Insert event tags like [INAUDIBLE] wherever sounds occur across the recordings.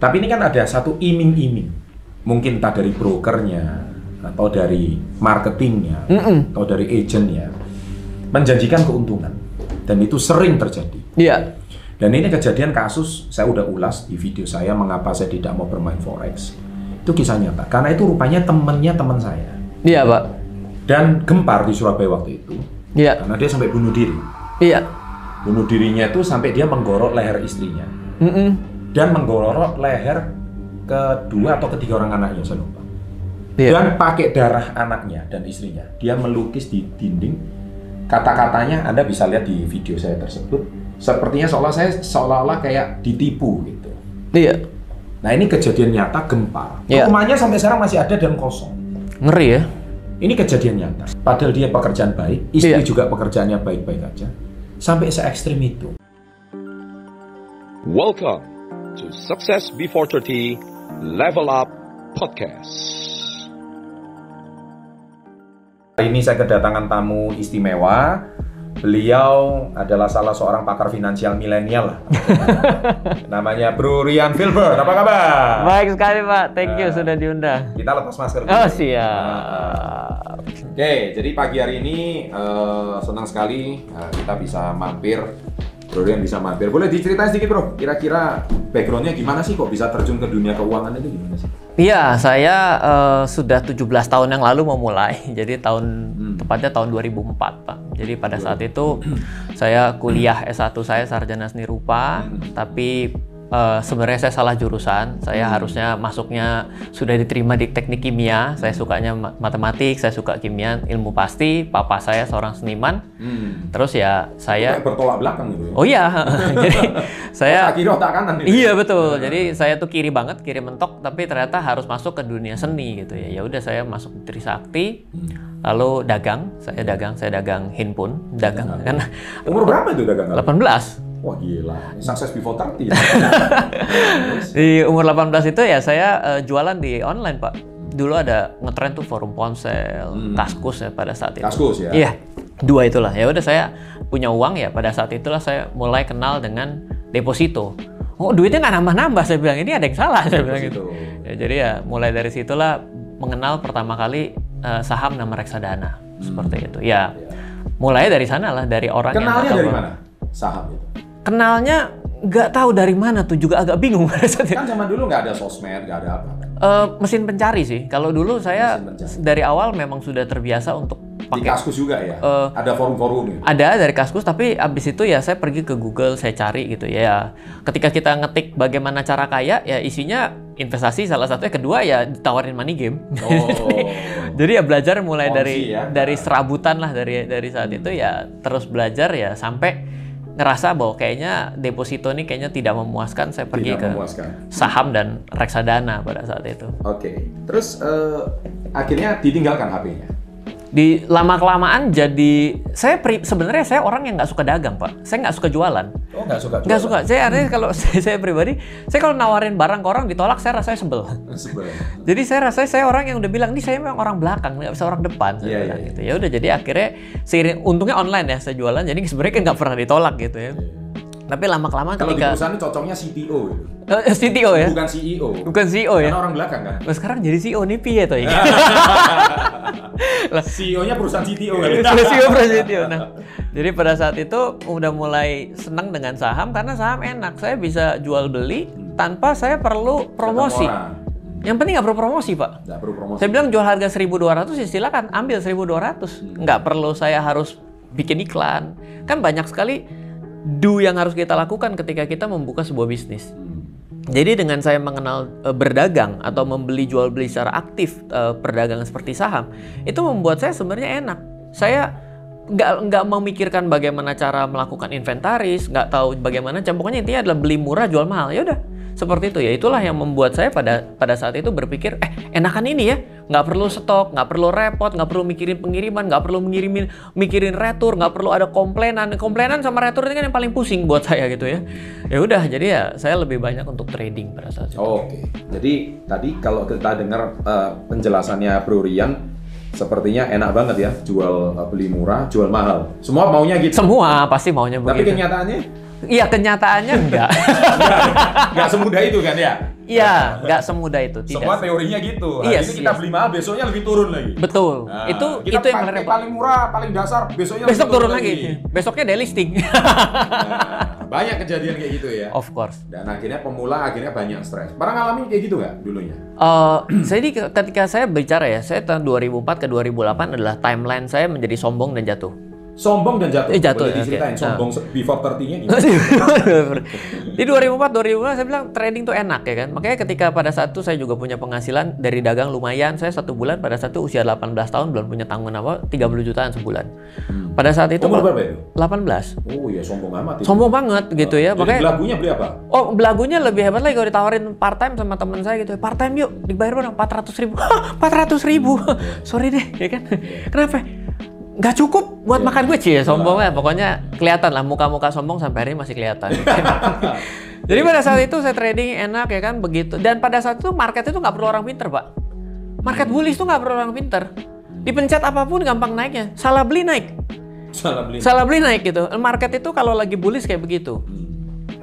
Tapi ini kan ada satu iming-iming. Mungkin entah dari brokernya, atau dari marketingnya, Mm-mm. atau dari agentnya. Menjanjikan keuntungan. Dan itu sering terjadi. Iya. Dan ini kejadian kasus, saya udah ulas di video saya mengapa saya tidak mau bermain forex. Itu kisah nyata. Karena itu rupanya temennya teman saya. Iya, Pak. Dan gempar di Surabaya waktu itu. Iya. Karena dia sampai bunuh diri. Iya. Bunuh dirinya itu sampai dia menggorok leher istrinya. Mm-mm. Dan menggorok leher kedua atau ketiga orang anaknya, saya lupa. Iya. Dan pakai darah anaknya dan istrinya. Dia melukis di dinding. Kata-katanya Anda bisa lihat di video saya tersebut. Sepertinya seolah saya seolah-olah kayak ditipu gitu. Iya. Nah ini kejadian nyata gempar. Iya. Rumahnya sampai sekarang masih ada dan kosong. Ngeri ya. Ini kejadian nyata. Padahal dia pekerjaan baik, istri Iya. juga pekerjaannya baik-baik aja. Sampai se ekstrim itu. Welcome to Success Before 30 Level Up Podcast. Hari ini saya kedatangan tamu istimewa. Beliau adalah salah seorang pakar finansial milenial lah. [LAUGHS] Namanya Bro Rian Filbert. Apa kabar? Baik sekali, Pak. Thank you Nah. sudah diundang. Kita lepas masker dulu. Oh, Nah, siap. Oke, jadi pagi hari ini eh, senang sekali eh, kita bisa mampir. Bro Rian bisa mampir. Boleh diceritain sedikit bro, kira-kira backgroundnya gimana sih kok bisa terjun ke dunia keuangan itu gimana sih? Iya, saya eh, sudah 17 tahun yang lalu memulai. [LAUGHS] Jadi tahun Hmm. tepatnya tahun 2004, Pak. Jadi pada saat itu saya kuliah S1 saya sarjana seni rupa, Hmm. tapi eh, sebenarnya saya salah jurusan. Saya Hmm. harusnya masuknya sudah diterima di teknik kimia. Saya sukanya ma- matematik, saya suka kimia, ilmu pasti. Papa saya seorang seniman. Hmm. Terus ya saya Kayak bertolak belakang gitu ya. Oh iya, [LAUGHS] jadi [LAUGHS] saya Otak kiri otak kanan ini. Iya betul. Jadi saya tuh kiri banget, kiri mentok, tapi ternyata harus masuk ke dunia seni gitu ya. Ya udah saya masuk di Trisakti, lalu dagang. Saya dagang, saya dagang handphone, dagang kan Umur berapa itu dagang? 18. Wah gila, sukses before 30. [LAUGHS] Di umur 18 itu ya saya eh, jualan di online, Pak. Dulu ada ngetren tuh forum ponsel, Hmm. Kaskus ya pada saat itu. Kaskus ya? Iya, dua itulah. Ya udah saya punya uang ya pada saat itulah saya mulai kenal dengan deposito. Oh duitnya nggak nambah-nambah saya bilang ini ada yang salah saya bilang gitu. Ya, jadi ya mulai dari situlah mengenal pertama kali eh, saham nama reksadana seperti itu. Ya mulai dari sana lah dari orang yang Kenalnya tahu dari mana? Saham itu. Kenalnya nggak tahu dari mana tuh juga agak bingung [LAUGHS] pada saat itu. Kan zaman dulu nggak ada sosmed, nggak ada apa. Eh, mesin pencari sih. Kalau dulu saya dari awal memang sudah terbiasa untuk Di pakai Kaskus juga ya? Eh, ada forum-forum gitu? Ada dari Kaskus, tapi abis itu ya saya pergi ke Google, saya cari gitu ya. Ketika kita ngetik bagaimana cara kaya, ya isinya investasi salah satunya. Kedua ya ditawarin money game. Oh. [LAUGHS] Jadi ya belajar mulai Ponzi dari ya. dari serabutan lah dari dari saat itu ya terus belajar ya sampai ngerasa bahwa kayaknya deposito ini kayaknya tidak memuaskan. Saya pergi Tidak ke memuaskan. saham dan reksadana pada saat itu. Oke, terus eh, akhirnya ditinggalkan HP-nya. Di lama kelamaan jadi saya pri- sebenarnya saya orang yang nggak suka dagang pak. Saya nggak suka jualan. Oh nggak suka? Nggak suka. Saya artinya kalau [LAUGHS] saya, saya pribadi, saya kalau nawarin barang ke orang ditolak, saya rasanya sebel. [LAUGHS] Sebenarnya. Jadi saya rasanya saya orang yang udah bilang, ini saya memang orang belakang, nggak bisa orang depan. Saya Iya, bilang iya, gitu. Ya udah jadi akhirnya seiring, untungnya online ya saya jualan, jadi sebenarnya kan nggak pernah ditolak gitu ya. Tapi lama kelamaan Kalau di ketika perusahaan ini cocoknya CTO gitu. Eh, CTO ya, Bukan CEO. bukan CEO ya. Karena orang belakang kan. Nah, sekarang jadi CEO nih piye toh ini? [LAUGHS] [LAUGHS] CEO-nya perusahaan CTO kan. [LAUGHS] CEO Prasetyo. Nah, jadi pada saat itu udah mulai senang dengan saham karena saham enak. Saya bisa jual beli tanpa saya perlu promosi. Yang penting nggak perlu promosi, Pak. Nggak perlu promosi. Saya bilang jual harga 1.200 ya silakan ambil 1.200. Nggak perlu saya harus bikin iklan. Kan banyak sekali do yang harus kita lakukan ketika kita membuka sebuah bisnis. Hmm. Jadi dengan saya mengenal eh, berdagang atau membeli jual beli secara aktif eh, perdagangan seperti saham, itu membuat saya sebenarnya enak. Saya nggak nggak memikirkan bagaimana cara melakukan inventaris, nggak tahu bagaimana. Pokoknya intinya adalah beli murah jual mahal. Ya udah seperti itu ya. Itulah yang membuat saya pada pada saat itu berpikir, eh enakan ini ya, nggak perlu stok, nggak perlu repot, nggak perlu mikirin pengiriman, nggak perlu mengirimin mikirin retur, nggak perlu ada komplainan. Komplainan sama retur ini kan yang paling pusing buat [LAUGHS] saya gitu ya. Ya udah, jadi ya saya lebih banyak untuk trading pada saat itu. Oke, jadi tadi kalau kita dengar eh, penjelasannya Bro Rian, sepertinya enak banget ya, jual eh, beli murah, jual mahal. Semua maunya gitu. Semua pasti maunya Tapi begitu. kenyataannya Iya kenyataannya enggak. [LAUGHS] nggak semudah itu kan ya. Iya, nggak semudah itu. Tidak. Semua teorinya gitu. Hari Yes, ini kita yes. beli mahal, besoknya lebih turun lagi. Betul. Nah, itu kita itu yang menarik. paling murah, paling dasar, besoknya Besok lebih turun lagi. Besoknya delisting. Nah, banyak kejadian kayak gitu ya. of course. Dan akhirnya pemula akhirnya banyak stres. Pernah ngalamin kayak gitu nggak dulunya? Eh, jadi ke- ketika saya bicara ya, saya tahun 2004 ke 2008 adalah timeline saya menjadi sombong dan jatuh. Sombong dan jatuh. Eh, jatuh, Boleh ya, diceritain oke. sombong se- before 30-nya gimana? [LAUGHS] Di 2004 2005 saya bilang trading tuh enak ya kan. Makanya ketika pada saat itu saya juga punya penghasilan dari dagang lumayan. Saya satu bulan pada saat itu usia 18 tahun belum punya tanggungan apa 30 jutaan sebulan. Pada saat itu Umur berapa itu? 18. Oh iya sombong amat itu. Sombong banget gitu ya. Jadi Makanya belagunya beli apa? Oh, belagunya lebih hebat lagi kalau ditawarin part time sama teman saya gitu. Part time yuk, dibayar berapa? 400 ribu. [LAUGHS] 400 ribu. [LAUGHS] Sorry deh, ya kan? Kenapa? Nggak cukup buat Iya. makan gue cie, sombong ya. Pokoknya kelihatan lah muka-muka sombong sampai hari ini masih kelihatan. [LAUGHS] Jadi pada saat itu saya trading enak ya kan begitu. Dan pada saat itu market itu nggak perlu orang pinter pak. Market bullish itu nggak perlu orang pinter. Dipencet apa pun gampang naiknya. Salah beli naik. Salah beli. Salah beli naik gitu. Market itu kalau lagi bullish kayak begitu.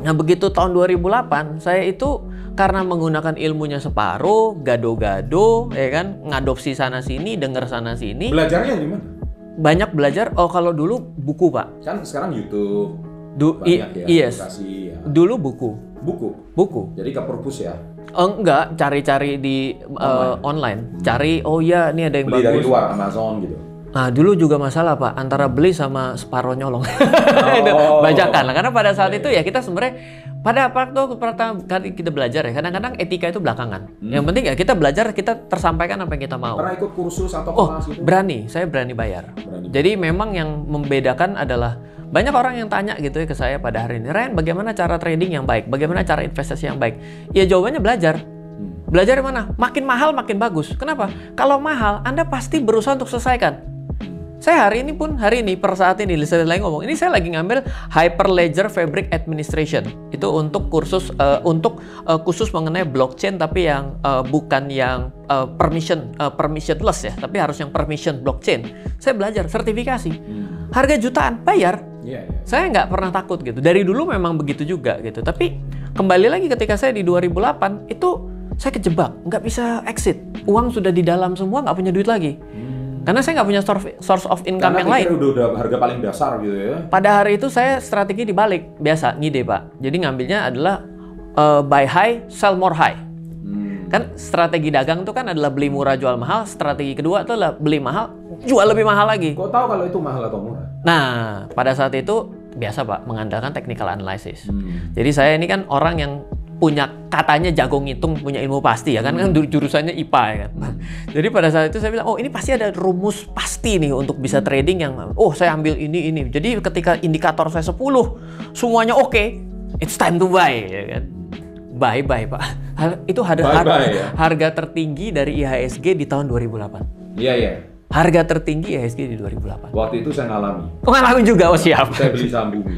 Nah begitu tahun 2008 saya itu karena menggunakan ilmunya separuh, gado-gado, ya kan, ngadopsi sana sini, denger sana sini, Belajarnya di mana? Banyak belajar. Oh kalau dulu buku pak, Kan sekarang YouTube du banyak ya yes, edukasi ya. dulu buku, Buku. buku. Jadi ke perpus ya. Oh, enggak, cari-cari di uh, online. Cari, oh ya, ini ada yang Beli dari bagus. luar Amazon gitu. Nah, dulu juga masalah Pak, antara beli sama separuh nyolong. [LAUGHS] Oh. bajakan lah. Karena pada saat itu ya kita sebenarnya pada waktu pertama kali kita belajar ya, kadang-kadang etika itu belakangan. Yang penting ya kita belajar, kita tersampaikan apa yang kita mau. Pernah ikut kursus atau Oh, kelas gitu? berani, saya berani bayar. Berani. Jadi memang yang membedakan adalah banyak orang yang tanya gitu ya ke saya pada hari ini, Ren, bagaimana cara trading yang baik? Bagaimana cara investasi yang baik? Ya jawabannya belajar. Hmm. Belajar mana? Makin mahal makin bagus. Kenapa? Kalau mahal, Anda pasti berusaha untuk selesaikan. Saya hari ini pun hari ini per saat ini saya lagi ngomong ini saya lagi ngambil Hyperledger Fabric Administration. Itu untuk kursus eh, untuk eh, khusus mengenai blockchain tapi yang eh, bukan yang eh, permission eh, permissionless ya tapi harus yang permission blockchain. Saya belajar sertifikasi. Hmm. harga jutaan bayar. Iya, iya. saya nggak pernah takut gitu. Dari dulu memang begitu juga gitu. Tapi kembali lagi ketika saya di 2008 itu saya kejebak nggak bisa exit. Uang sudah di dalam semua nggak punya duit lagi karena saya nggak punya source of income Karena yang lain udah, udah harga paling dasar gitu ya. pada hari itu saya strategi dibalik biasa ngide pak jadi ngambilnya adalah eh, buy high sell more high Hmm. kan strategi dagang itu kan adalah beli murah jual mahal strategi kedua itu adalah beli mahal jual lebih mahal lagi Kok tahu kalau itu mahal atau murah? Nah, pada saat itu biasa Pak mengandalkan technical analysis. Hmm. Jadi saya ini kan orang yang punya katanya jago ngitung, punya ilmu pasti ya kan kan jur- jurusannya IPA ya kan. [LAUGHS] Jadi pada saat itu saya bilang, "Oh, ini pasti ada rumus pasti nih untuk bisa trading yang oh, saya ambil ini ini." Jadi ketika indikator saya 10, semuanya oke, it's time to buy ya kan. Buy buy, Pak. [LAUGHS] Itu harga Buy, harga, buy, ya. harga tertinggi dari IHSG di tahun 2008. Iya, iya. Harga tertinggi IHSG di 2008. Waktu itu saya ngalami. Pengalaman juga, oh siap. Saya beli saham bumi.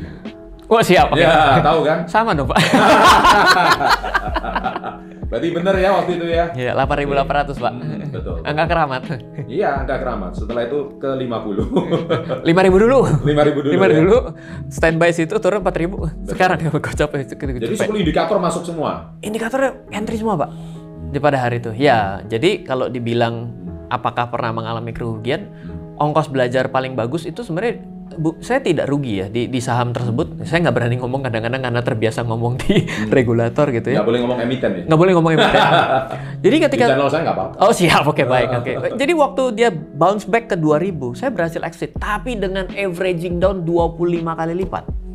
Oh siap. oke. Ya, tahu kan? Sama dong Pak. [LAUGHS] Berarti bener ya waktu itu ya? Iya 8.800 Pak. Hmm, betul. Angka keramat. Iya, angka keramat. Setelah itu ke 50. 5.000 dulu. 5000 dulu. 5.000 ya? dulu. Standby situ turun 4.000. Sekarang ya gocap Jadi 10 indikator masuk semua. Indikatornya entry semua Pak. Di pada hari itu. Ya, jadi kalau dibilang apakah pernah mengalami kerugian, ongkos belajar paling bagus itu sebenarnya bu, saya tidak rugi ya di, di saham tersebut. Saya nggak berani ngomong kadang-kadang karena terbiasa ngomong di [LAUGHS] regulator gitu ya. Nggak boleh ngomong emiten ya? Nggak boleh ngomong emiten. [LAUGHS] Jadi Di ketika channel saya nggak apa-apa. Oh siap, oke baik, oke. Jadi waktu dia bounce back ke 2000, saya berhasil exit, tapi dengan averaging down 25 kali lipat.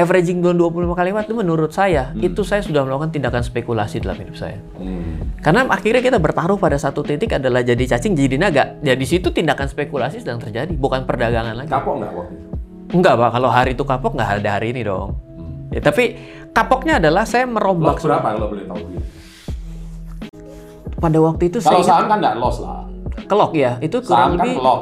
Hmm. Averaging down 25 kali lipat itu menurut saya, itu saya sudah melakukan tindakan spekulasi dalam hidup saya. Hmm. Karena akhirnya kita bertaruh pada satu titik adalah jadi cacing, jadi naga. Ya di situ tindakan spekulasi sedang terjadi, bukan perdagangan lagi. Kapok nggak waktu itu? Enggak pak, kalau hari itu kapok nggak ada hari ini dong. Ya, tapi kapoknya adalah saya merombak Loss berapa kalau boleh tahu? pada waktu itu Kalau saya saham kan nggak loss lah. kelok ya, itu Saham kurang kan lebih kelok.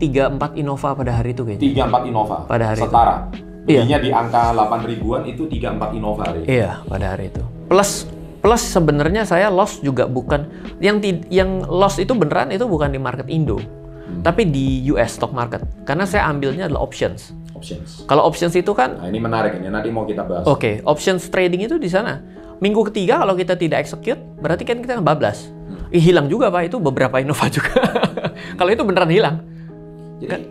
3-4 Innova pada hari itu kayaknya. 34 Innova. Pada hari itu. Setara. Iya. Belinya di angka 8 ribuan itu 34 Innova hari. Iya, pada hari itu. Plus plus sebenarnya saya loss juga bukan yang ti- yang loss itu beneran itu bukan di market Indo. Tapi di US stock market. Karena saya ambilnya adalah options. Options. Kalau options itu kan Nah ini menarik ini nanti mau kita bahas. oke, options trading itu di sana minggu ketiga kalau kita tidak execute, berarti kan kita bablas. Ih, hilang juga Pak, itu beberapa Innova juga. [LAUGHS] kalau itu beneran hilang. Jadi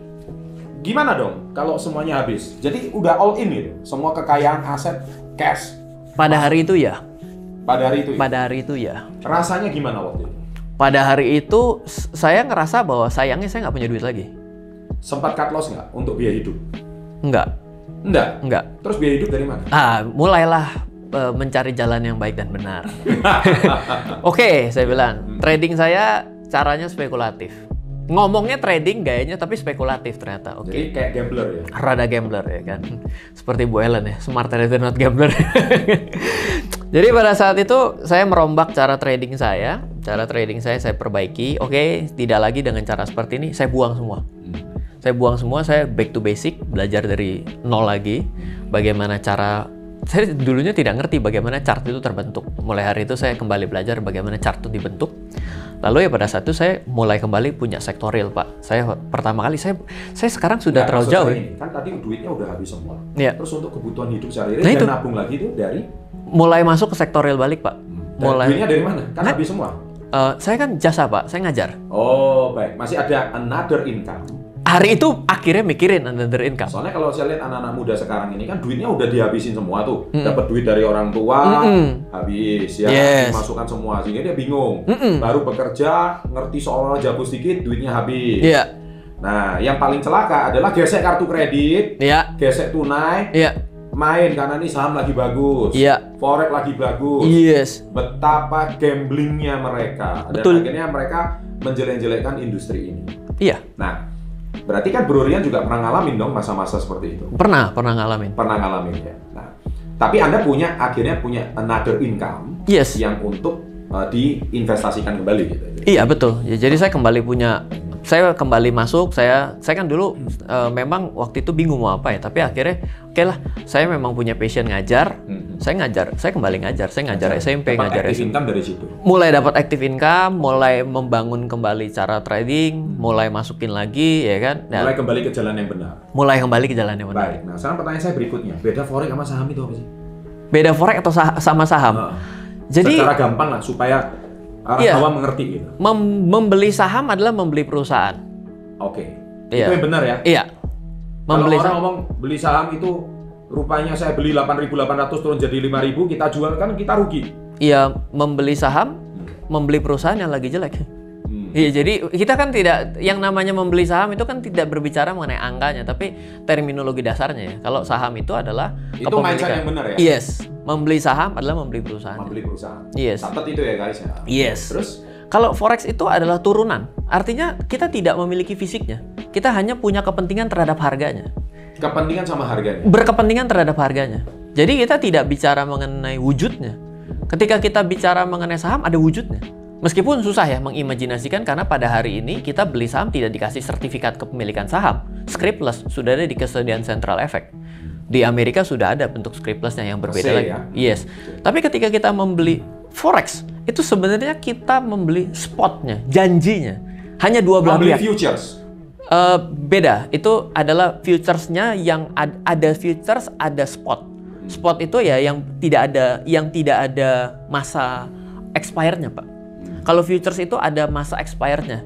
gimana dong kalau semuanya habis? Jadi udah all in gitu, semua kekayaan aset cash Pada hari itu ya, pada hari itu. ya? pada hari itu ya. Rasanya gimana waktu itu? Pada hari itu saya ngerasa bahwa sayangnya saya nggak punya duit lagi. Sempat cut loss nggak untuk biaya hidup? Enggak, Enggak. enggak. Terus biaya hidup dari mana? Ah, mulailah eh, mencari jalan yang baik dan benar. [LAUGHS] Oke, saya bilang trading saya caranya spekulatif. Ngomongnya trading gayanya tapi spekulatif ternyata. Oke. Jadi kayak gambler ya. Rada gambler ya kan. [LAUGHS] Seperti Bu Ellen ya, smart trader not gambler. [LAUGHS] Jadi pada saat itu saya merombak cara trading saya, cara trading saya saya perbaiki. Oke, tidak lagi dengan cara seperti ini, saya buang semua. Saya buang semua, saya back to basic, belajar dari nol lagi. Bagaimana cara saya dulunya tidak ngerti bagaimana chart itu terbentuk. Mulai hari itu saya kembali belajar bagaimana chart itu dibentuk. Lalu ya pada saat itu saya mulai kembali punya sektorial, Pak. Saya pertama kali saya saya sekarang sudah Nah, terlalu jauh ya. ini, Kan tadi duitnya udah habis semua. Iya. Terus untuk kebutuhan hidup sehari-hari Nah, dan itu. nabung lagi itu dari Mulai masuk ke sektorial balik, Pak. dan Mulai duitnya dari mana? Kan Nah. habis semua. Eh, saya kan jasa, Pak. Saya ngajar. Oh, baik. Masih ada another income. Hari itu akhirnya mikirin another income. Soalnya kalau saya lihat anak-anak muda sekarang ini kan duitnya udah dihabisin semua tuh. Dapat duit dari orang tua, Mm-mm. habis ya Yes. dimasukkan semua sehingga dia bingung. Mm-mm. Baru bekerja, ngerti seolah-olah jago sedikit, duitnya habis. Iya, Nah, yang paling celaka adalah gesek kartu kredit, iya, gesek tunai, iya, main karena ini saham lagi bagus. iya. Forex lagi bagus. Yes. Betapa gamblingnya mereka. Dan Betul. akhirnya mereka menjelek-jelekkan industri ini. Iya. Nah, berarti kan Bro Rian juga pernah ngalamin dong masa-masa seperti itu. Pernah, pernah ngalamin. Pernah ngalamin ya. Nah, tapi Anda punya akhirnya punya another income Yes. yang untuk uh, diinvestasikan kembali gitu. Iya betul. Ya, jadi saya kembali punya, saya kembali masuk. Saya, saya kan dulu eh, memang waktu itu bingung mau apa ya. Tapi akhirnya, oke lah, saya memang punya passion ngajar. Hmm. Saya ngajar, saya kembali ngajar. Saya ngajar SMP, Dapat ngajar active SMP. income dari situ. Mulai dapat active income, mulai membangun kembali cara trading, mulai masukin lagi, ya kan? Dan Mulai kembali ke jalan yang benar. mulai kembali ke jalan yang benar. Baik. Nah, sekarang pertanyaan saya berikutnya. Beda forex sama saham itu apa sih? Beda forex atau sah- sama saham? Nah, Jadi secara gampang lah supaya orang Iya. awam mengerti gitu. mem- membeli saham adalah membeli perusahaan. Oke. Iya. Itu yang benar ya. Iya. Membeli Kalau orang saham. ngomong beli saham itu rupanya saya beli 8.800 turun jadi 5.000, kita jual kan kita rugi. Iya, membeli saham, membeli perusahaan yang lagi jelek. Iya, jadi kita kan tidak yang namanya membeli saham itu kan tidak berbicara mengenai angkanya, tapi terminologi dasarnya ya. Kalau saham itu adalah Itu mindset yang benar ya? Yes, membeli saham adalah membeli perusahaan. Membeli perusahaan. Yes. Catat itu ya guys ya. Yes. Terus Kalau forex itu adalah turunan, artinya kita tidak memiliki fisiknya. Kita hanya punya kepentingan terhadap harganya. kepentingan sama harganya. berkepentingan terhadap harganya. Jadi kita tidak bicara mengenai wujudnya. Ketika kita bicara mengenai saham ada wujudnya. Meskipun susah ya mengimajinasikan karena pada hari ini kita beli saham tidak dikasih sertifikat kepemilikan saham. Scriptless sudah ada di kesediaan Central Effect. Di Amerika sudah ada bentuk scriptlessnya yang berbeda lagi. ya? Yes. Tapi ketika kita membeli forex itu sebenarnya kita membeli spotnya, janjinya. Hanya dua belah pihak. futures. Eh, beda, itu adalah futuresnya yang ad- ada futures, ada spot. Spot itu ya yang tidak ada yang tidak ada masa expirednya pak. Kalau futures itu ada masa expirednya.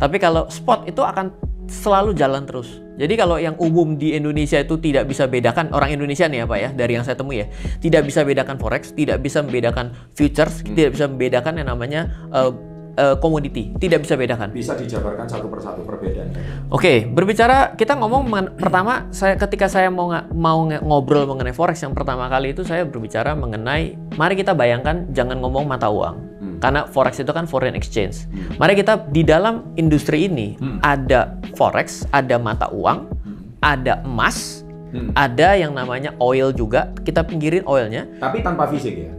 Tapi kalau spot itu akan selalu jalan terus. Jadi kalau yang umum di Indonesia itu tidak bisa bedakan orang Indonesia nih ya pak ya dari yang saya temui ya tidak bisa bedakan forex, tidak bisa membedakan futures, tidak bisa membedakan yang namanya eh, eh, komoditi, tidak bisa bedakan. Bisa dijabarkan satu persatu perbedaannya. Oke, berbicara kita ngomong mengen- pertama saya ketika saya mau nga- mau ngobrol mengenai forex yang pertama kali itu saya berbicara mengenai mari kita bayangkan jangan ngomong mata uang. Karena forex itu kan foreign exchange. Mari kita di dalam industri ini ada forex, ada mata uang, ada emas, Hmm. ada yang namanya oil juga. Kita pinggirin oilnya Tapi tanpa fisik ya.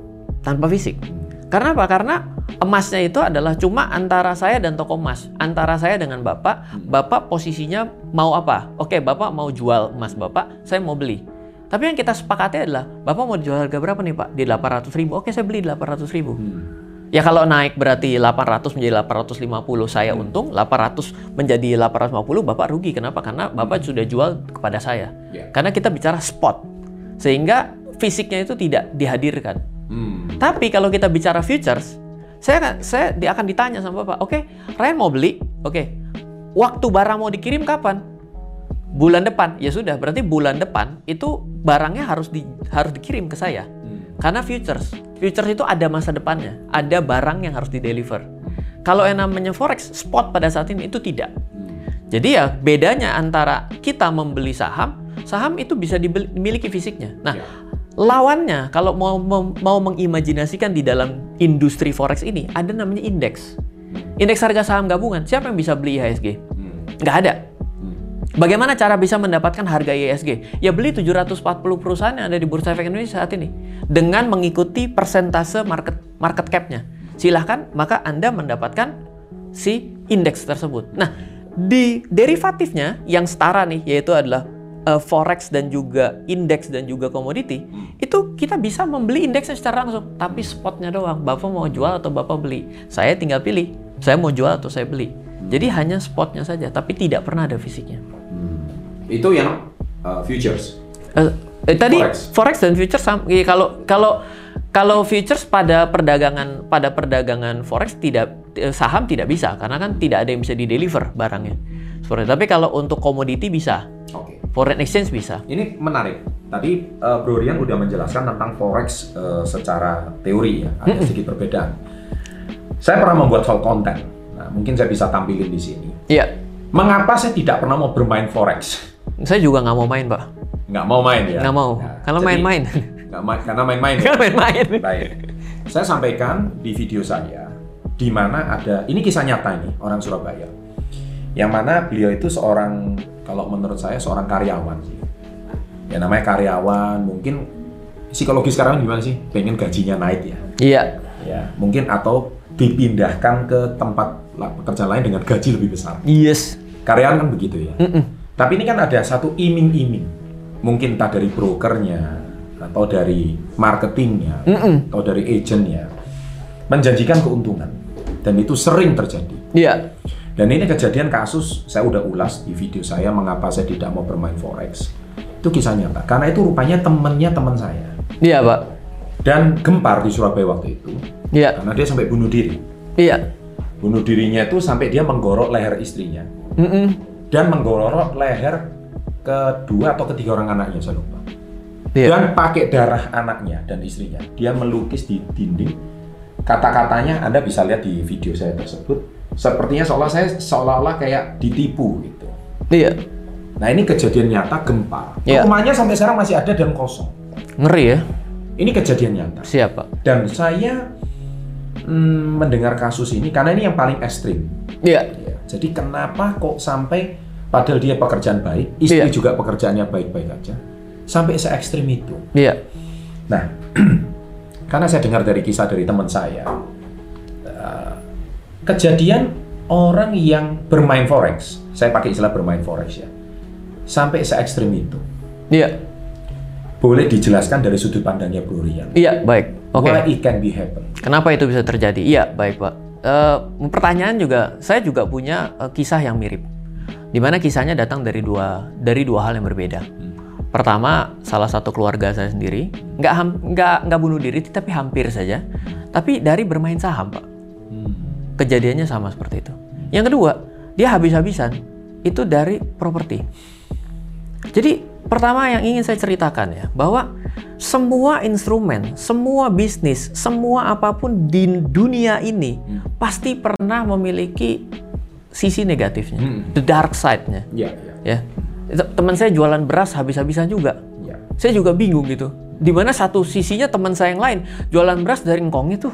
tanpa fisik. Karena apa? Karena emasnya itu adalah cuma antara saya dan toko emas, antara saya dengan bapak. Bapak posisinya mau apa? Oke, bapak mau jual emas bapak, saya mau beli. Tapi yang kita sepakati adalah bapak mau jual harga berapa nih pak? Di 800 ribu. Oke, saya beli 800 ribu. Ya kalau naik berarti 800 menjadi 850 saya untung, 800 menjadi 850 bapak rugi. Kenapa? Karena bapak sudah jual kepada saya. Ya. Karena kita bicara spot. Sehingga fisiknya itu tidak dihadirkan. Hmm. Tapi kalau kita bicara futures, saya akan saya dia akan ditanya sama Bapak, "Oke, Ryan mau beli? Oke. Waktu barang mau dikirim kapan?" Bulan depan. Ya sudah, berarti bulan depan itu barangnya harus di, harus dikirim ke saya. Karena futures, futures itu ada masa depannya, ada barang yang harus di deliver. Kalau yang namanya forex spot pada saat ini itu tidak. Jadi ya bedanya antara kita membeli saham, saham itu bisa dimiliki fisiknya. Nah, Ya. lawannya kalau mau mau, mau mengimajinasikan di dalam industri forex ini ada namanya indeks. Indeks harga saham gabungan. Siapa yang bisa beli IHSG? Hmm. Nggak ada. Bagaimana cara bisa mendapatkan harga IHSG? Ya beli 740 perusahaan yang ada di Bursa Efek Indonesia saat ini dengan mengikuti persentase market market cap-nya. Silahkan, maka Anda mendapatkan si indeks tersebut. Nah, di derivatifnya yang setara nih yaitu adalah uh, forex dan juga indeks dan juga komoditi, itu kita bisa membeli indeksnya secara langsung, tapi spotnya doang. Bapak mau jual atau Bapak beli? Saya tinggal pilih, saya mau jual atau saya beli. Jadi hanya spotnya saja, tapi tidak pernah ada fisiknya. Hmm. Itu yang uh, futures. Eh, eh, tadi Forex. forex. dan futures sam- iya, kalau kalau kalau futures pada perdagangan pada perdagangan forex tidak eh, saham tidak bisa karena kan tidak ada yang bisa di deliver barangnya. Seperti tapi kalau untuk komoditi bisa, Oke. foreign exchange bisa. Ini menarik. Tadi uh, Bro Rian udah menjelaskan tentang forex uh, secara teori ya, ada sedikit perbedaan. Saya pernah membuat soal konten. Nah, mungkin saya bisa tampilin di sini. Iya, Mengapa saya tidak pernah mau bermain forex? saya juga nggak mau main, Pak. Nggak mau main ya? Nggak mau. Nah, Kalau jadi- main-main. Nggak main, karena main-main. Kalau main-main. Baik. Saya sampaikan di video saya di mana ada ini kisah nyata ini orang Surabaya. Yang mana beliau itu seorang kalau menurut saya seorang karyawan sih. Ya namanya karyawan, mungkin psikologi sekarang gimana sih? Pengen gajinya naik ya. Iya. Ya, mungkin atau dipindahkan ke tempat pekerjaan lain dengan gaji lebih besar. Yes. Karyawan kan begitu ya. Mm-mm. Tapi ini kan ada satu iming-iming. Mungkin entah dari brokernya, atau dari marketingnya, Mm-mm. atau dari agentnya. Menjanjikan keuntungan. Dan itu sering terjadi. Iya. Dan ini kejadian kasus, saya udah ulas di video saya mengapa saya tidak mau bermain forex. Itu kisah nyata. Karena itu rupanya temennya teman saya. Iya, Pak. Dan gempar di Surabaya waktu itu. Iya. Karena dia sampai bunuh diri. Iya. Bunuh dirinya itu sampai dia menggorok leher istrinya. Mm-mm. Dan menggorok leher kedua atau ketiga orang anaknya, saya lupa. Iya. dan pakai darah anaknya dan istrinya. Dia melukis di dinding. Kata-katanya Anda bisa lihat di video saya tersebut. Sepertinya seolah saya seolah-olah kayak ditipu gitu. Iya. Nah ini kejadian nyata gempa. Iya. Rumahnya sampai sekarang masih ada dan kosong. Ngeri ya. Ini kejadian nyata. Siap, Pak. Dan saya mm, mendengar kasus ini karena ini yang paling ekstrim. Iya. Ya, Jadi kenapa kok sampai padahal dia pekerjaan baik, istri Iya. juga pekerjaannya baik-baik aja, sampai se ekstrim itu. Iya. Nah, [CLEARS THROAT] karena saya dengar dari kisah dari teman saya, eh, kejadian orang yang bermain forex, saya pakai istilah bermain forex ya, sampai se ekstrim itu, Iya. boleh dijelaskan dari sudut pandangnya Bro Rian. Iya, baik. Oke. Why it can be happen? Kenapa itu bisa terjadi? Iya, baik Pak. Eh, pertanyaan juga, saya juga punya eh, kisah yang mirip. Di mana kisahnya datang dari dua dari dua hal yang berbeda. Pertama, salah satu keluarga saya sendiri nggak nggak nggak bunuh diri, tapi hampir saja. Tapi dari bermain saham, Pak. Kejadiannya sama seperti itu. Yang kedua, dia habis-habisan itu dari properti. Jadi pertama yang ingin saya ceritakan ya bahwa semua instrumen, semua bisnis, semua apa pun di dunia ini pasti pernah memiliki sisi negatifnya, Hmm. the dark side-nya. Ya, ya, Ya, Itu- teman saya jualan beras habis-habisan juga. ya. Saya juga bingung gitu. Di mana satu sisinya teman saya yang lain jualan beras dari engkong itu,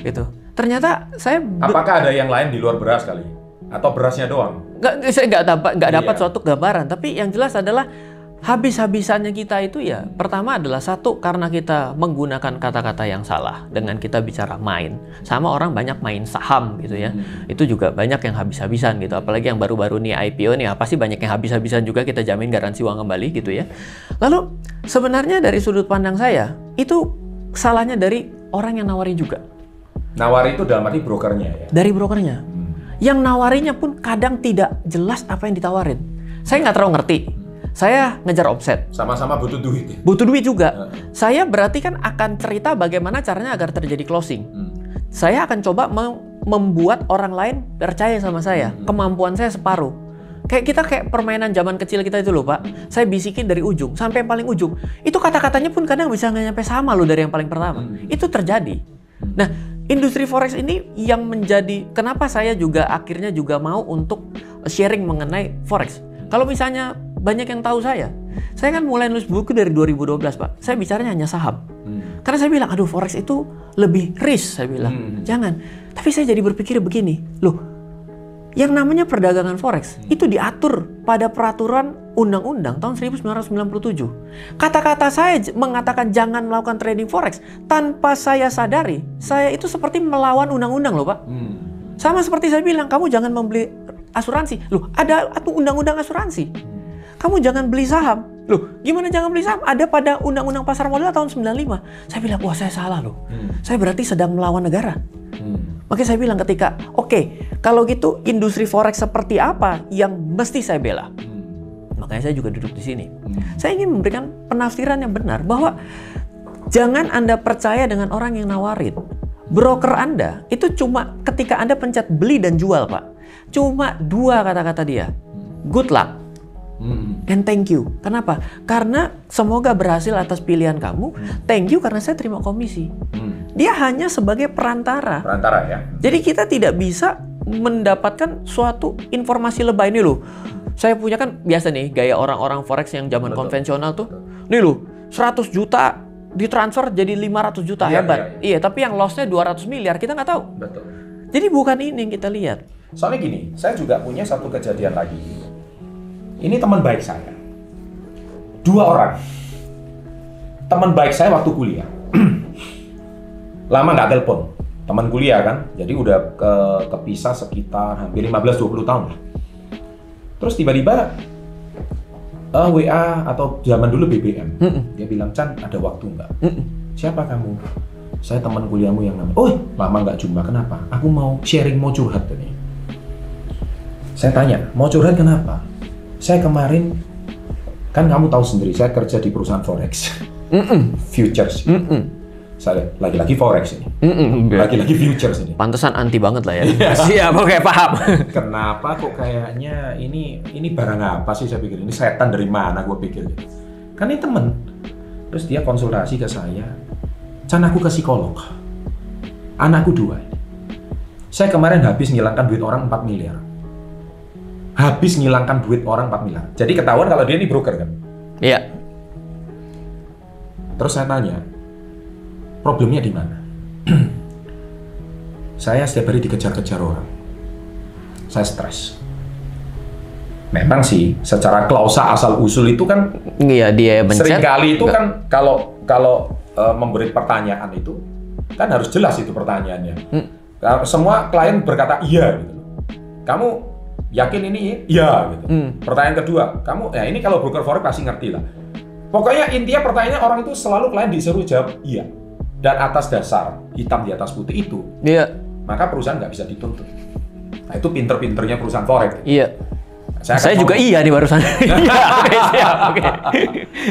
gitu. Ternyata saya Apakah ada yang lain di luar beras kali? Atau berasnya doang? nggak saya nggak dapat nggak dapat Iya. suatu gambaran. Tapi yang jelas adalah habis-habisannya kita itu ya pertama adalah satu karena kita menggunakan kata-kata yang salah dengan kita bicara main. Sama orang banyak main saham gitu ya. Itu juga banyak yang habis-habisan gitu. Apalagi yang baru-baru nih IPO nih apa sih banyak yang habis-habisan juga kita jamin garansi uang kembali gitu ya. Lalu sebenarnya dari sudut pandang saya itu salahnya dari orang yang nawarin juga. Nawari itu dalam arti brokernya ya. dari brokernya yang nawarinya pun kadang tidak jelas apa yang ditawarin. Saya nggak terlalu ngerti. Saya ngejar omset. Sama-sama butuh duit. ya? Butuh duit juga. Heeh. Saya berarti kan akan cerita bagaimana caranya agar terjadi closing. Hmm. Saya akan coba mem- membuat orang lain percaya sama saya. Hmm. Kemampuan saya separuh. Kayak kita kayak permainan zaman kecil kita itu loh Pak. Saya bisikin dari ujung sampai yang paling ujung. Itu kata-katanya pun kadang bisa nggak nyampe sama loh dari yang paling pertama. Hmm. Itu terjadi. Nah, industri forex ini yang menjadi kenapa saya juga akhirnya juga mau untuk sharing mengenai forex. Kalau misalnya banyak yang tahu saya, saya kan mulai nulis buku dari 2012 Pak. Saya bicaranya hanya saham. Hmm. Karena saya bilang, aduh forex itu lebih risk, saya bilang. Hmm. Jangan. Tapi saya jadi berpikir begini, loh, yang namanya perdagangan forex itu diatur pada peraturan undang-undang tahun 1997. Kata-kata saya mengatakan jangan melakukan trading forex tanpa saya sadari, saya itu seperti melawan undang-undang loh, Pak. Hmm. Sama seperti saya bilang, kamu jangan membeli asuransi. Loh, ada atu- undang-undang asuransi. Kamu jangan beli saham. Loh, gimana jangan beli saham? Ada pada undang-undang pasar modal tahun 95. Saya bilang, wah saya salah loh. Hmm. Saya berarti sedang melawan negara. Hmm. Makanya saya bilang ketika, oke, kalau gitu industri forex seperti apa yang mesti saya bela? Hmm. Makanya saya juga duduk di sini. Hmm. Saya ingin memberikan penafsiran yang benar bahwa jangan Anda percaya dengan orang yang nawarin. Broker Anda itu cuma ketika Anda pencet beli dan jual, Pak. Cuma dua kata-kata dia. Good luck Hmm. and thank you. Kenapa? Karena semoga berhasil atas pilihan kamu. Thank you karena saya terima komisi. Hmm. Dia hanya sebagai perantara. Perantara ya. Jadi kita tidak bisa mendapatkan suatu informasi lebay ini loh. Saya punya kan biasa nih gaya orang-orang forex yang zaman Betul. konvensional tuh. Nih loh, 100 juta ditransfer jadi 500 juta Iya, hebat. iya, Iya, tapi yang lossnya 200 miliar kita nggak tahu. Betul. Jadi bukan ini yang kita lihat. Soalnya gini, saya juga punya satu kejadian lagi. Ini teman baik saya. Dua orang. Teman baik saya waktu kuliah. [CLEARS THROAT] Lama nggak telepon. Teman kuliah kan. Jadi udah ke kepisah sekitar hampir 15-20 tahun lah. Terus tiba-tiba eh, WA atau zaman dulu BBM. Mm-mm. Dia bilang, Chan ada waktu nggak? Mm-mm. Siapa kamu? Saya teman kuliahmu yang namanya. Oh, lama nggak jumpa. Kenapa? Aku mau sharing, mau curhat ini. Saya tanya, mau curhat kenapa? Saya kemarin kan kamu tahu sendiri, saya kerja di perusahaan forex, Mm-mm. [LAUGHS] futures. Mm-mm. Saya lagi-lagi forex ini, lagi-lagi futures ini. Pantesan anti banget lah ya. Iya. Siap, [LAUGHS] oke paham. [LAUGHS] Kenapa kok kayaknya ini ini barang apa sih saya pikir ini setan dari mana gue pikir. Kan ini temen. Terus dia konsultasi ke saya. Can aku ke psikolog. Anakku dua. Saya kemarin habis ngilangkan duit orang 4 miliar. Habis ngilangkan duit orang 4 miliar. Jadi ketahuan kalau dia ini broker kan. Iya. Terus saya tanya, problemnya di mana? [CLEARS THROAT] saya setiap hari dikejar-kejar orang. Saya stres. Memang sih, secara klausa asal usul itu kan Iya, dia mencet. sering kali itu kan kalau kalau eh, memberi pertanyaan itu kan harus jelas itu pertanyaannya. Hmm. Semua klien berkata iya gitu. Kamu yakin ini iya gitu. Hmm. Pertanyaan kedua, kamu ya ini kalau broker forex pasti ngerti lah. Pokoknya intinya pertanyaannya orang itu selalu klien disuruh jawab iya. Dan atas dasar hitam di atas putih itu, Iya. maka perusahaan nggak bisa dituntut. Nah itu pinter-pinternya perusahaan forex. Iya. Saya, Saya juga ngomong- iya nih barusan. [LAUGHS] Iya, siap.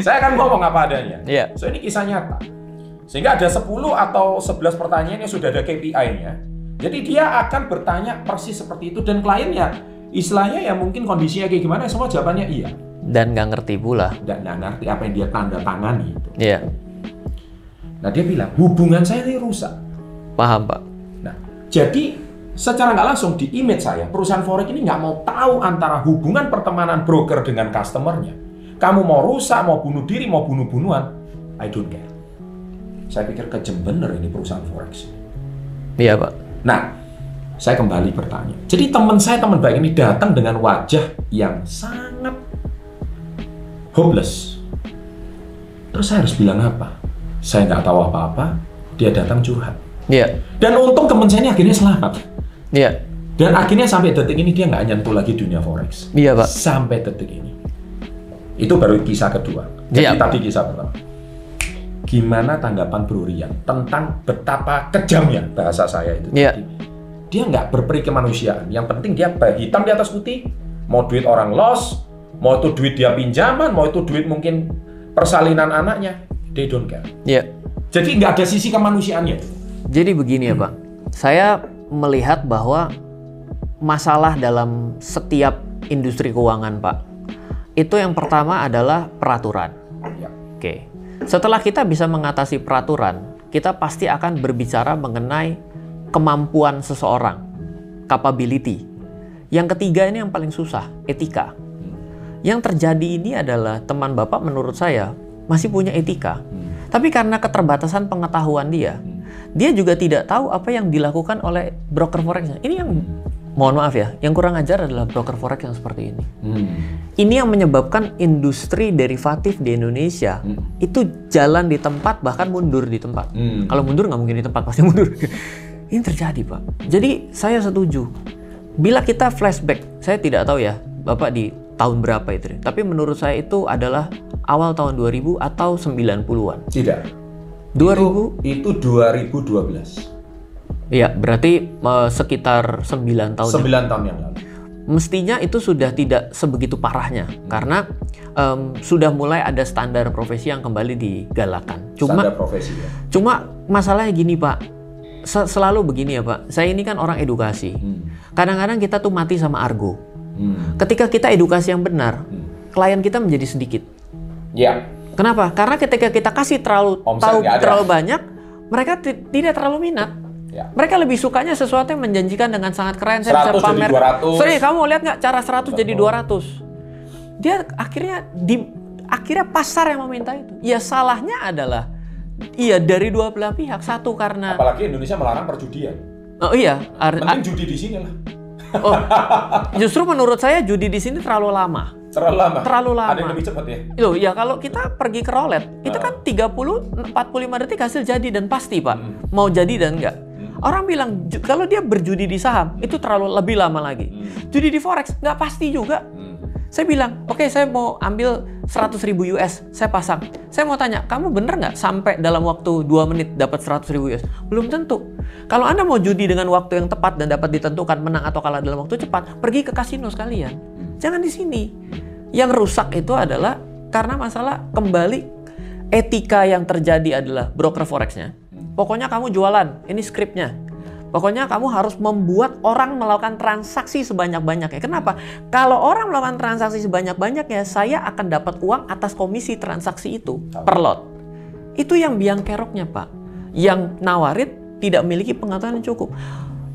Saya akan ngomong apa adanya. Iya. So ini kisah nyata. Sehingga ada 10 atau 11 pertanyaan yang sudah ada KPI-nya. Jadi dia akan bertanya persis seperti itu dan klien ya istilahnya ya mungkin kondisinya kayak gimana semua jawabannya iya. Dan nggak ngerti pula. Dan nggak ngerti apa yang dia tanda tangani itu. Iya. Nah dia bilang hubungan saya ini rusak. Paham, Pak. Nah jadi secara nggak langsung di image saya perusahaan forex ini nggak mau tahu antara hubungan pertemanan broker dengan customernya. Kamu mau rusak, mau bunuh diri, mau bunuh-bunuhan, I don't care. Saya pikir kejem bener ini perusahaan forex. Iya, Pak. Nah, saya kembali bertanya. Jadi teman saya, teman baik ini datang dengan wajah yang sangat hopeless. Terus saya harus bilang apa? Saya nggak tahu apa-apa, dia datang curhat. Iya. Dan untung teman saya ini akhirnya selamat. Iya. Dan akhirnya sampai detik ini dia nggak nyentuh lagi dunia forex. Iya, Pak. Sampai detik ini. Itu baru kisah kedua. Jadi Iya. tadi kisah pertama. Gimana tanggapan Bro Rian tentang betapa kejamnya bahasa saya itu Iya. tadi. Dia nggak berperi kemanusiaan. Yang penting dia hitam di atas putih. Mau duit orang loss, mau itu duit dia pinjaman, mau itu duit mungkin persalinan anaknya, they don't care. Ya. Jadi nggak ada sisi kemanusiaannya. Jadi begini ya Pak, saya melihat bahwa masalah dalam setiap industri keuangan Pak, itu yang pertama adalah peraturan. Ya. Oke, setelah kita bisa mengatasi peraturan, kita pasti akan berbicara mengenai kemampuan seseorang, capability. Yang ketiga ini yang paling susah, etika. Yang terjadi ini adalah teman Bapak menurut saya masih punya etika. Tapi karena keterbatasan pengetahuan dia, dia juga tidak tahu apa yang dilakukan oleh broker forexnya. Ini yang mohon maaf ya, yang kurang ajar adalah broker forex yang seperti ini. Hmm. Ini yang menyebabkan industri derivatif di Indonesia itu jalan di tempat bahkan mundur di tempat. Hmm. Kalau mundur nggak mungkin di tempat pasti mundur. [LAUGHS] ini terjadi pak. Jadi saya setuju. Bila kita flashback, saya tidak tahu ya bapak di tahun berapa itu. Tapi menurut saya itu adalah awal tahun 2000 atau 90-an. Tidak. 2000 Itu 2012. Iya, berarti eh, sekitar 9 tahun. 9 tahun yang lalu. Mestinya itu sudah tidak sebegitu parahnya karena em, sudah mulai ada standar profesi yang kembali digalakan. Cuma Standar profesi ya. cuma masalahnya gini, Pak. Se- selalu begini ya, Pak. Saya ini kan orang edukasi. Hmm. Kadang-kadang kita tuh mati sama argo. Hmm. Ketika kita edukasi yang benar, klien kita menjadi sedikit. Ya. Kenapa? Karena ketika kita kasih terlalu Omset tahu terlalu banyak, mereka ti- tidak terlalu minat. Ya. Mereka lebih sukanya sesuatu yang menjanjikan dengan sangat keren. Saya 100 bisa jadi pamer. 200. Sorry, kamu lihat nggak cara 100 jadi 200? Dia akhirnya di akhirnya pasar yang meminta itu. Ya salahnya adalah iya dari dua belah pihak. Satu karena Apalagi Indonesia melarang perjudian. oh iya, ar- Mending judi di sini lah. Oh, justru menurut saya judi di sini terlalu lama. Terlalu lama. Terlalu lama. Ada yang lebih cepat ya. Loh, ya kalau kita pergi ke roulette, itu kan 30 45 detik hasil jadi dan pasti, Pak. Mau jadi dan enggak. Orang bilang kalau dia berjudi di saham itu terlalu lebih lama lagi. Judi di forex nggak pasti juga. Saya bilang, oke saya mau ambil 100 ribu US, saya pasang. Saya mau tanya, kamu bener nggak sampai dalam waktu 2 menit dapat 100 ribu US? Belum tentu. Kalau Anda mau judi dengan waktu yang tepat dan dapat ditentukan menang atau kalah dalam waktu cepat, pergi ke kasino sekalian. Jangan di sini. Yang rusak itu adalah karena masalah kembali etika yang terjadi adalah broker forexnya. Pokoknya kamu jualan, ini skripnya. Pokoknya kamu harus membuat orang melakukan transaksi sebanyak-banyaknya. Kenapa? Kalau orang melakukan transaksi sebanyak-banyaknya, saya akan dapat uang atas komisi transaksi itu per lot. Itu yang biang keroknya, Pak. Yang nawarin tidak memiliki pengetahuan yang cukup.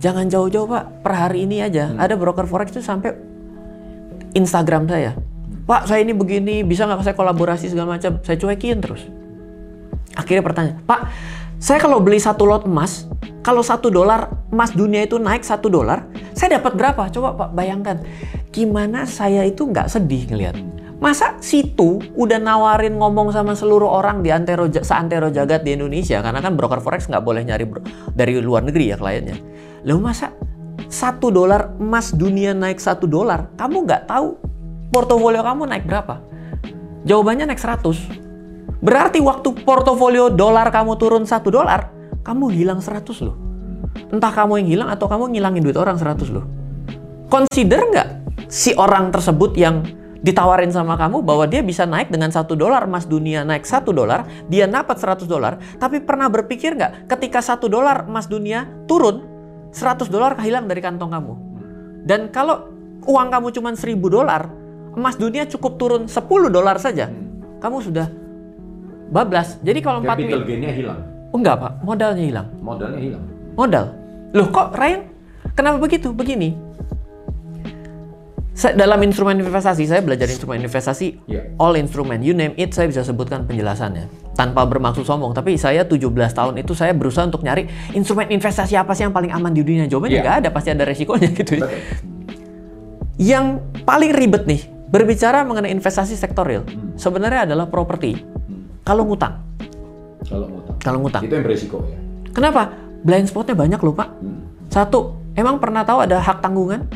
Jangan jauh-jauh, Pak. Per hari ini aja ada broker forex itu sampai Instagram saya. Pak, saya ini begini, bisa nggak saya kolaborasi segala macam? Saya cuekin terus. Akhirnya pertanyaan, Pak, saya kalau beli satu lot emas, kalau satu dolar emas dunia itu naik satu dolar, saya dapat berapa? Coba Pak bayangkan, gimana saya itu nggak sedih ngelihat. Masa situ udah nawarin ngomong sama seluruh orang di antero seantero jagat di Indonesia karena kan broker forex nggak boleh nyari bro- dari luar negeri ya kliennya. Lalu masa satu dolar emas dunia naik satu dolar, kamu nggak tahu portofolio kamu naik berapa? Jawabannya naik 100. Berarti waktu portofolio dolar kamu turun satu dolar, kamu hilang 100 loh. Entah kamu yang hilang atau kamu ngilangin duit orang 100 loh. Consider nggak si orang tersebut yang ditawarin sama kamu bahwa dia bisa naik dengan satu dolar emas dunia naik satu dolar, dia dapat 100 dolar, tapi pernah berpikir nggak ketika satu dolar emas dunia turun, 100 dolar hilang dari kantong kamu. Dan kalau uang kamu cuma 1000 dolar, emas dunia cukup turun 10 dolar saja, kamu sudah bablas. Jadi kalau 4 Capital gain-nya hilang. Oh enggak pak, modalnya hilang. Modalnya hilang. Modal. Loh kok Ryan? Kenapa begitu? Begini. Saya, dalam instrumen investasi, saya belajar instrumen investasi, Iya. all instrumen, you name it, saya bisa sebutkan penjelasannya. Tanpa bermaksud sombong, tapi saya 17 tahun itu saya berusaha untuk nyari instrumen investasi apa sih yang paling aman di dunia. Jawabannya Iya. nggak ada, pasti ada resikonya [LAUGHS] gitu ya. Betul. Yang paling ribet nih, berbicara mengenai investasi sektor real, sebenarnya adalah properti. Kalau ngutang, Kalau ngutang. kalau ngutang. Itu yang beresiko ya. Kenapa? Blind spotnya banyak loh pak. Satu, emang pernah tahu ada hak tanggungan?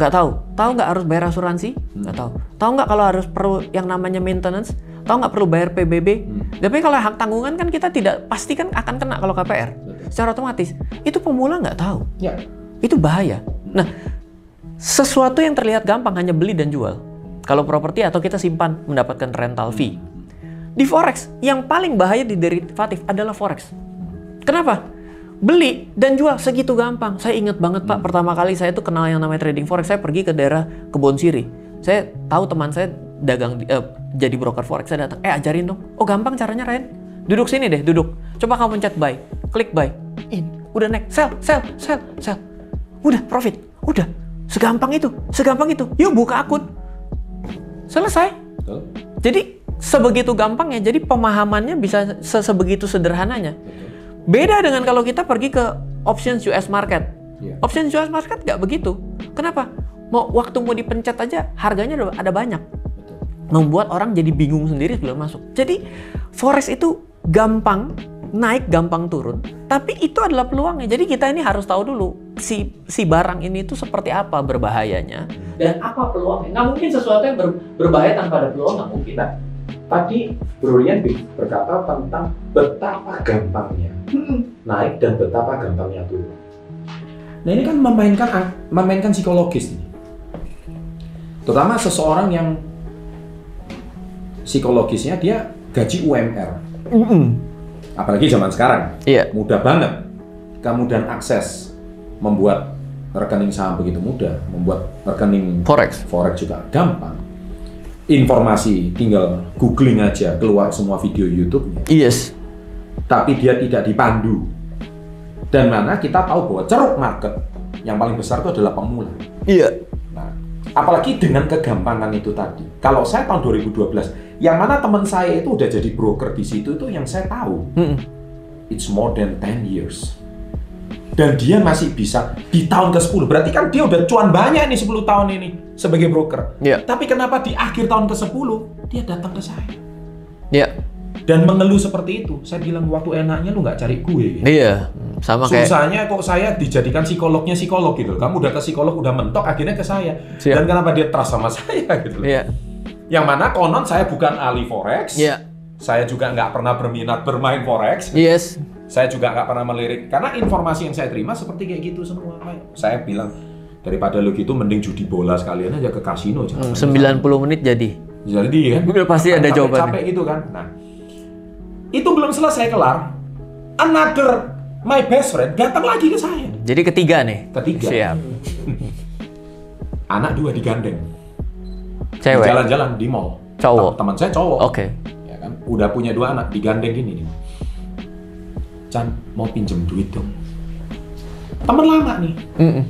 Nggak tahu. Tahu nggak harus bayar asuransi? Nggak tahu. Tahu nggak kalau harus perlu yang namanya maintenance? Tahu nggak perlu bayar PBB? Tapi kalau hak tanggungan kan kita tidak pasti kan akan kena kalau KPR. Secara otomatis. Itu pemula nggak tahu. Ya. Itu bahaya. Nah, sesuatu yang terlihat gampang hanya beli dan jual. Kalau properti atau kita simpan mendapatkan rental fee. Di forex yang paling bahaya di derivatif adalah forex. Kenapa? Beli dan jual segitu gampang. Saya ingat banget Pak, pertama kali saya tuh kenal yang namanya trading forex. Saya pergi ke daerah Kebon Siri. Saya tahu teman saya dagang eh, jadi broker forex. Saya datang, eh ajarin dong. Oh gampang caranya Ryan. Duduk sini deh, duduk. Coba kamu pencet buy, klik buy, in, udah naik, sell, sell, sell, sell. Udah profit, udah. Segampang itu, segampang itu. Yuk buka akun. Selesai. Jadi sebegitu gampangnya, jadi pemahamannya bisa se- sebegitu sederhananya. Beda dengan kalau kita pergi ke options US market. Iya. Options US market nggak begitu. Kenapa? Mau waktu mau dipencet aja harganya ada, banyak. Betul. Membuat orang jadi bingung sendiri sebelum masuk. Jadi forex itu gampang naik, gampang turun. Tapi itu adalah peluangnya. Jadi kita ini harus tahu dulu si si barang ini tuh seperti apa berbahayanya dan apa peluangnya. Nggak mungkin sesuatu yang ber- berbahaya tanpa ada peluang nggak mungkin. Nah, tadi Brilian berkata tentang betapa gampangnya naik dan betapa gampangnya turun. Nah ini kan memainkan memainkan psikologis ini. Terutama seseorang yang psikologisnya dia gaji UMR. Apalagi zaman sekarang, Iya. mudah banget. Kemudian akses membuat rekening saham begitu mudah, membuat rekening Forex. forex juga gampang. Informasi tinggal googling aja keluar semua video YouTube-nya. Yes. Tapi dia tidak dipandu. Dan mana kita tahu bahwa ceruk market yang paling besar itu adalah pemula. Iya. Nah, apalagi dengan kegampangan itu tadi. Kalau saya tahun 2012, yang mana teman saya itu udah jadi broker di situ itu yang saya tahu. Mm-mm. It's more than 10 years. Dan dia masih bisa di tahun ke-10. Berarti kan dia udah cuan banyak nih 10 tahun ini sebagai broker. Iya. Tapi kenapa di akhir tahun ke-10 dia datang ke saya Iya. dan mengeluh seperti itu? Saya bilang waktu enaknya lu nggak cari gue. Gitu. Iya. Sama kayak Susahnya kok saya dijadikan psikolognya psikolog gitu. Kamu udah ke psikolog udah mentok akhirnya ke saya. Siap. Dan kenapa dia trust sama [LAUGHS] saya gitu. loh. Iya. Yang mana konon saya bukan ahli forex. Iya. Saya juga nggak pernah berminat bermain forex. Yes. Saya juga nggak pernah melirik karena informasi yang saya terima seperti kayak gitu semua. Saya bilang daripada lu gitu mending judi bola sekalian aja ke kasino Hmm, jangan. 90 menit jadi. Jadi kan [LAUGHS] Udah pasti ada jawabannya. Capek gitu kan. Nah, itu belum selesai kelar. Another my best friend datang lagi ke saya. Jadi ketiga nih. Ketiga. Siap. [LAUGHS] Anak dua digandeng. Cewek. Jalan-jalan di mall. Cowok. Tem- Teman saya cowok. Oke. Ya kan? Udah punya dua anak digandeng gini nih. Chan mau pinjem duit dong. Temen lama nih. Mm-mm.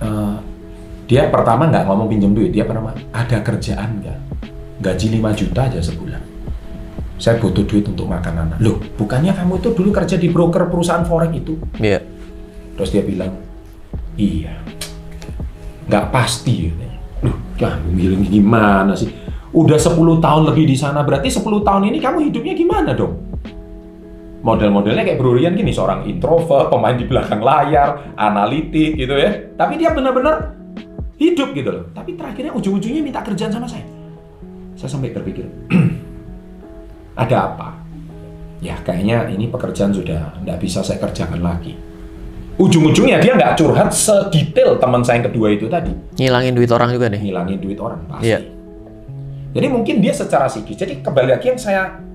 Eh, dia pertama nggak ngomong pinjem duit, dia pertama ada kerjaan nggak? Gaji 5 juta aja sebulan. Saya butuh duit untuk makan anak. Loh, bukannya kamu itu dulu kerja di broker perusahaan forex itu? Iya. Terus dia bilang, iya, nggak pasti. katanya. Loh, kamu bilang gimana sih? Udah 10 tahun lebih di sana, berarti 10 tahun ini kamu hidupnya gimana dong? Model-modelnya kayak Bro Rian gini, seorang introvert, pemain di belakang layar, analitik gitu ya. Tapi dia benar-benar hidup gitu loh. Tapi terakhirnya ujung-ujungnya minta kerjaan sama saya. Saya sampai berpikir, [CLEARS THROAT] ada apa? Ya kayaknya ini pekerjaan sudah nggak bisa saya kerjakan lagi. Ujung-ujungnya dia nggak curhat sedetail teman saya yang kedua itu tadi. Ngilangin duit orang juga nih. Ngilangin duit orang pasti. Iya. Jadi mungkin dia secara psikis. Jadi kembali lagi yang saya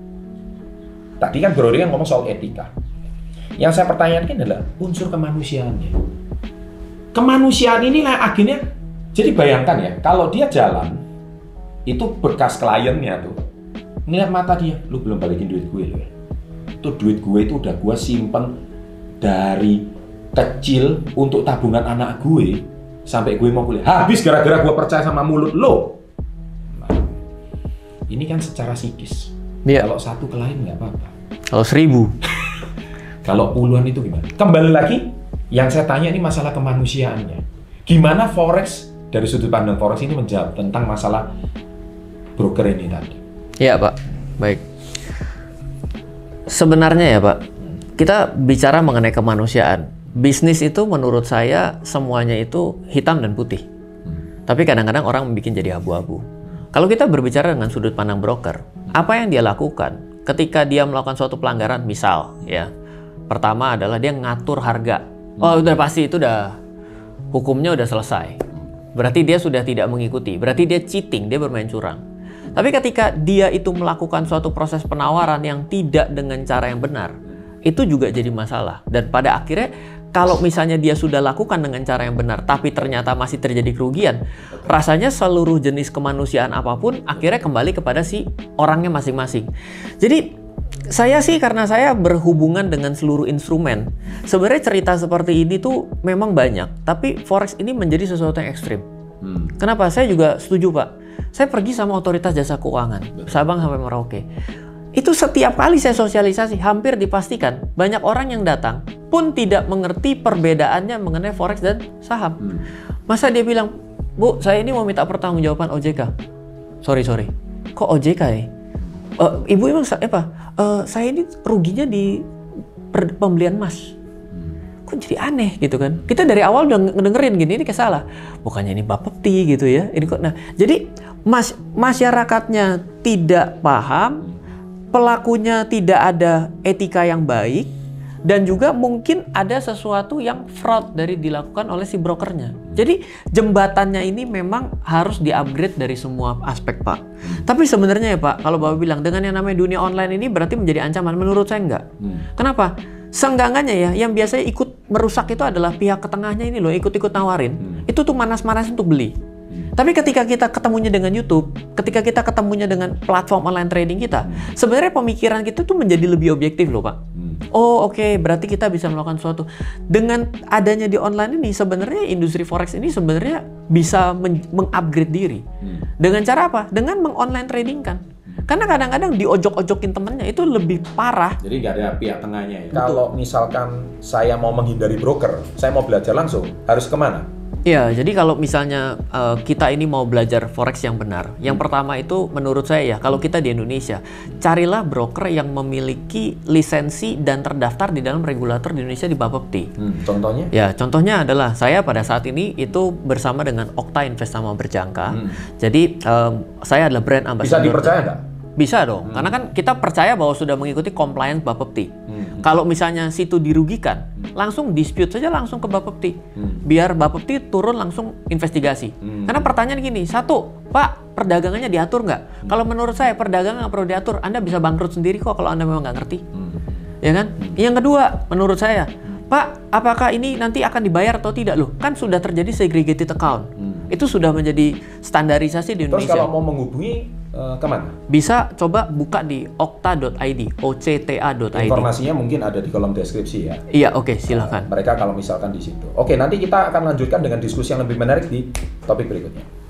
tadi kan Bro Rian ngomong soal etika. Yang saya pertanyakan adalah unsur kemanusiaannya. Kemanusiaan inilah akhirnya jadi bayangkan ya, kalau dia jalan itu bekas kliennya tuh ngeliat mata dia, lu belum balikin duit gue lo ya. Itu duit gue itu udah gue simpen dari kecil untuk tabungan anak gue sampai gue mau kuliah. Habis gara-gara gue percaya sama mulut lo. Nah, ini kan secara psikis. Iya. Kalau satu klien nggak apa-apa. Kalau seribu. [LAUGHS] Kalau puluhan itu gimana? Kembali lagi, yang saya tanya ini masalah kemanusiaannya. Gimana forex dari sudut pandang forex ini menjawab tentang masalah broker ini tadi? Iya Pak. Baik. Sebenarnya ya Pak, kita bicara mengenai kemanusiaan. Bisnis itu menurut saya semuanya itu hitam dan putih. Tapi kadang-kadang orang membuat jadi abu-abu. Kalau kita berbicara dengan sudut pandang broker, apa yang dia lakukan ketika dia melakukan suatu pelanggaran, misal ya, pertama adalah dia ngatur harga. Oh udah pasti itu udah hukumnya udah selesai. berarti dia sudah tidak mengikuti, berarti dia cheating, dia bermain curang. Tapi ketika dia itu melakukan suatu proses penawaran yang tidak dengan cara yang benar, itu juga jadi masalah. Dan pada akhirnya kalau misalnya dia sudah lakukan dengan cara yang benar, tapi ternyata masih terjadi kerugian, rasanya seluruh jenis kemanusiaan apa pun akhirnya kembali kepada si orangnya masing-masing. Jadi saya sih karena saya berhubungan dengan seluruh instrumen. Sebenarnya cerita seperti ini tuh memang banyak, tapi forex ini menjadi sesuatu yang ekstrim. Hmm. Kenapa? Saya juga setuju pak. Saya pergi sama otoritas jasa keuangan, Sabang sampai Merauke. Itu setiap kali saya sosialisasi, hampir dipastikan banyak orang yang datang pun tidak mengerti perbedaannya mengenai forex dan saham. Hmm. Masa dia bilang, Bu, saya ini mau minta pertanggungjawaban OJK. Sorry sorry, kok OJK ya? Eh, ibu emang apa? Eh, saya ini ruginya di pembelian emas. Kok jadi aneh gitu kan? Kita dari awal udah ngedengerin gini ini kayak salah. Bukannya ini bapepti gitu ya. Ini kok nah. Jadi mas masyarakatnya tidak paham, pelakunya tidak ada etika yang baik dan juga mungkin ada sesuatu yang fraud dari dilakukan oleh si brokernya. Jadi jembatannya ini memang harus di-upgrade dari semua aspek, Pak. Tapi sebenarnya ya, Pak, kalau Bapak bilang dengan yang namanya dunia online ini berarti menjadi ancaman, menurut saya enggak. Hmm. Kenapa? Senggangannya ya, yang biasanya ikut merusak itu adalah pihak ketengahnya ini loh, ikut-ikut nawarin. Itu tuh manas-manas untuk beli. Tapi ketika kita ketemunya dengan YouTube, ketika kita ketemunya dengan platform online trading kita, sebenarnya pemikiran kita tuh menjadi lebih objektif loh, Pak. Hmm. Oh, oke, berarti kita bisa melakukan sesuatu. Dengan adanya di online ini, sebenarnya industri forex ini sebenarnya bisa men- mengupgrade diri. Hmm. Dengan cara apa? Dengan mengonline trading kan. Karena kadang-kadang diojok-ojokin temennya itu lebih parah. Jadi nggak ada pihak tengahnya ya. Kalau misalkan saya mau menghindari broker, saya mau belajar langsung, harus ke mana? Iya, jadi kalau misalnya eh, kita ini mau belajar forex yang benar, yang pertama itu menurut saya ya, kalau kita di Indonesia, carilah broker yang memiliki lisensi dan terdaftar di dalam regulator di Indonesia di Bapepti. Hmm, contohnya? Ya, contohnya adalah saya pada saat ini itu bersama dengan Okta Investama Berjangka. Hmm. Jadi em, saya adalah brand Bisa ambassador. dipercaya nggak? Bisa dong, karena kan kita percaya bahwa sudah mengikuti compliance Bapepti. Hmm. Kalau misalnya situ dirugikan, langsung dispute saja langsung ke Bapepti. Hmm. Biar Bapepti turun langsung investigasi. Hmm. Karena pertanyaan gini, satu, Pak, perdagangannya diatur nggak? Hmm. Kalau menurut saya perdagangan nggak perlu diatur. Anda bisa bangkrut sendiri kok kalau Anda memang nggak ngerti. Hmm. Ya kan? Yang kedua, menurut saya, Pak, apakah ini nanti akan dibayar atau tidak loh? Kan sudah terjadi segregated account. Hmm. Itu sudah menjadi standarisasi di Terus Indonesia. kalau mau menghubungi eh, ke mana? Bisa coba buka di okta.id, octa.id. Informasinya mungkin ada di kolom deskripsi ya. Iya, oke, silahkan. Mereka kalau misalkan di situ. Oke, nanti kita akan lanjutkan dengan diskusi yang lebih menarik di topik berikutnya.